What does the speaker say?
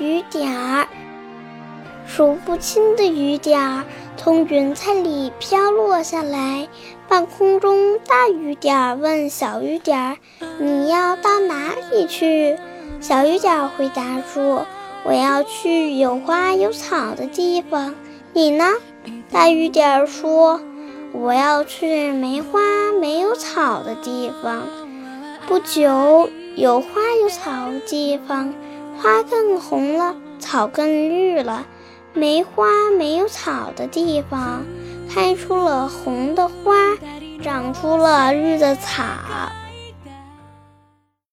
雨点儿，数不清的雨点儿从云彩里飘落下来。半空中，大雨点儿问小雨点儿：“你要到哪里去？”小雨点儿回答说：“我要去有花有草的地方。”你呢？大雨点儿说：“我要去没花没有草的地方。”不久，有花有草的地方，花更红了，草更绿了；没花没有草的地方，开出了红的花，长出了绿的草。